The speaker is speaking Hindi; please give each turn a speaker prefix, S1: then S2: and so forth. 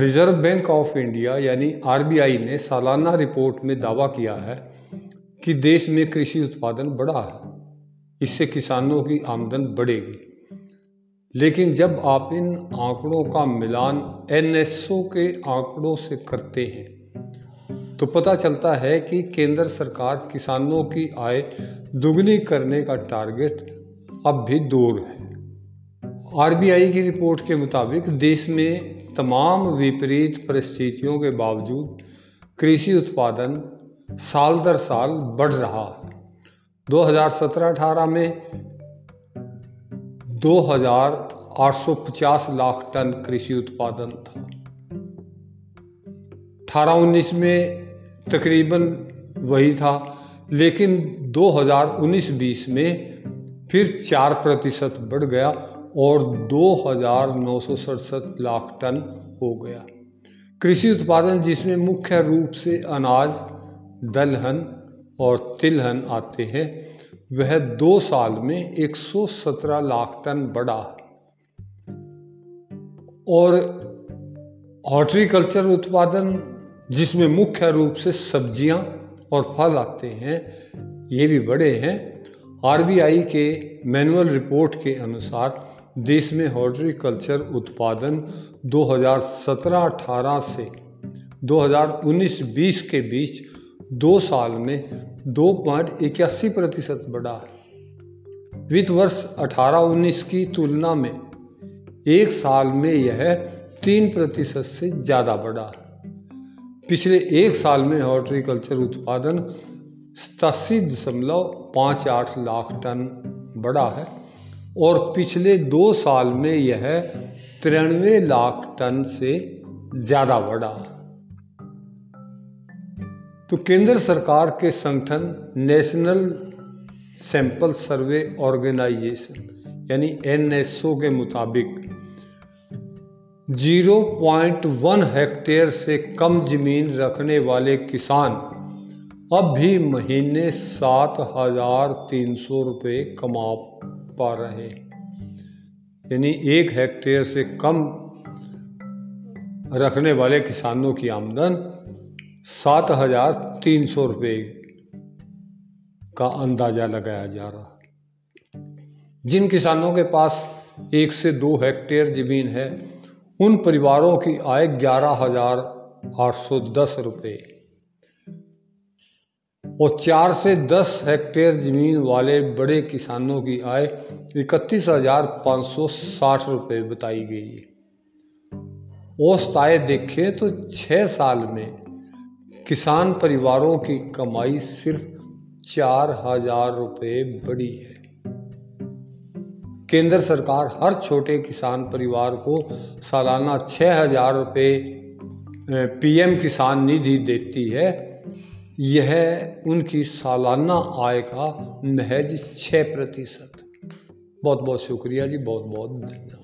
S1: रिज़र्व बैंक ऑफ़ इंडिया यानी आरबीआई ने सालाना रिपोर्ट में दावा किया है कि देश में कृषि उत्पादन बढ़ा है। इससे किसानों की आमदन बढ़ेगी। लेकिन जब आप इन आंकड़ों का मिलान एनएसओ के आंकड़ों से करते हैं तो पता चलता है कि केंद्र सरकार किसानों की आय दुगनी करने का टारगेट अब भी दूर है। आरबीआई की रिपोर्ट के मुताबिक देश में तमाम विपरीत परिस्थितियों के बावजूद कृषि उत्पादन साल दर साल बढ़ रहा है। 2017-18 में 2,850 लाख टन कृषि उत्पादन था। 18-19 में तकरीबन वही था लेकिन 2019-20 में फिर चार प्रतिशत बढ़ गया और दो हज़ार नौ सौ सड़सठ लाख टन हो गया। कृषि उत्पादन, जिसमें मुख्य रूप से अनाज, दलहन और तिलहन आते हैं, वह दो साल में 117 लाख टन बढ़ा। और हॉर्टिकल्चर उत्पादन, जिसमें मुख्य रूप से सब्ज़ियाँ और फल आते हैं, ये भी बड़े हैं। आरबीआई के मैनुअल रिपोर्ट के अनुसार देश में हॉर्टिकल्चर उत्पादन 2017-18 से 2019-20 के बीच दो साल में दो पॉइंट इक्यासी प्रतिशत बढ़ा है। वित्त वर्ष 18-19 की तुलना में एक साल में यह तीन प्रतिशत से ज़्यादा बढ़ा पिछले एक साल में हॉर्टिकल्चर उत्पादन सतासी दशमलव पाँच आठ लाख टन बढ़ा है। और पिछले दो साल में यह तिरानवे लाख टन से ज़्यादा बढ़ा। तो केंद्र सरकार के संगठन नेशनल सैंपल सर्वे ऑर्गेनाइजेशन, यानी एनएसओ के मुताबिक 0.1 हेक्टेयर से कम ज़मीन रखने वाले किसान अब भी महीने सात हज़ार तीन सौ रुपये कमा पा रहे यानी एक हेक्टेयर से कम रखने वाले किसानों की आमदन सात हज़ार तीन सौ रुपये का अंदाज़ा लगाया जा रहा जिन किसानों के पास एक से दो हेक्टेयर ज़मीन है, उन परिवारों की आय ग्यारह हज़ार आठ सौ दस रुपये और चार से दस हेक्टेयर ज़मीन वाले बड़े किसानों की आय इकतीस हज़ार पाँच सौ साठ रुपये बताई गई है। औसत आय देखें तो छः साल में किसान परिवारों की कमाई सिर्फ़ चार हज़ार रुपये बढ़ी है। केंद्र सरकार हर छोटे किसान परिवार को सालाना छः हज़ार रुपये पीएम किसान निधि देती है। यह उनकी सालाना आय का महज छः प्रतिशत। बहुत बहुत शुक्रिया जी बहुत बहुत धन्यवाद।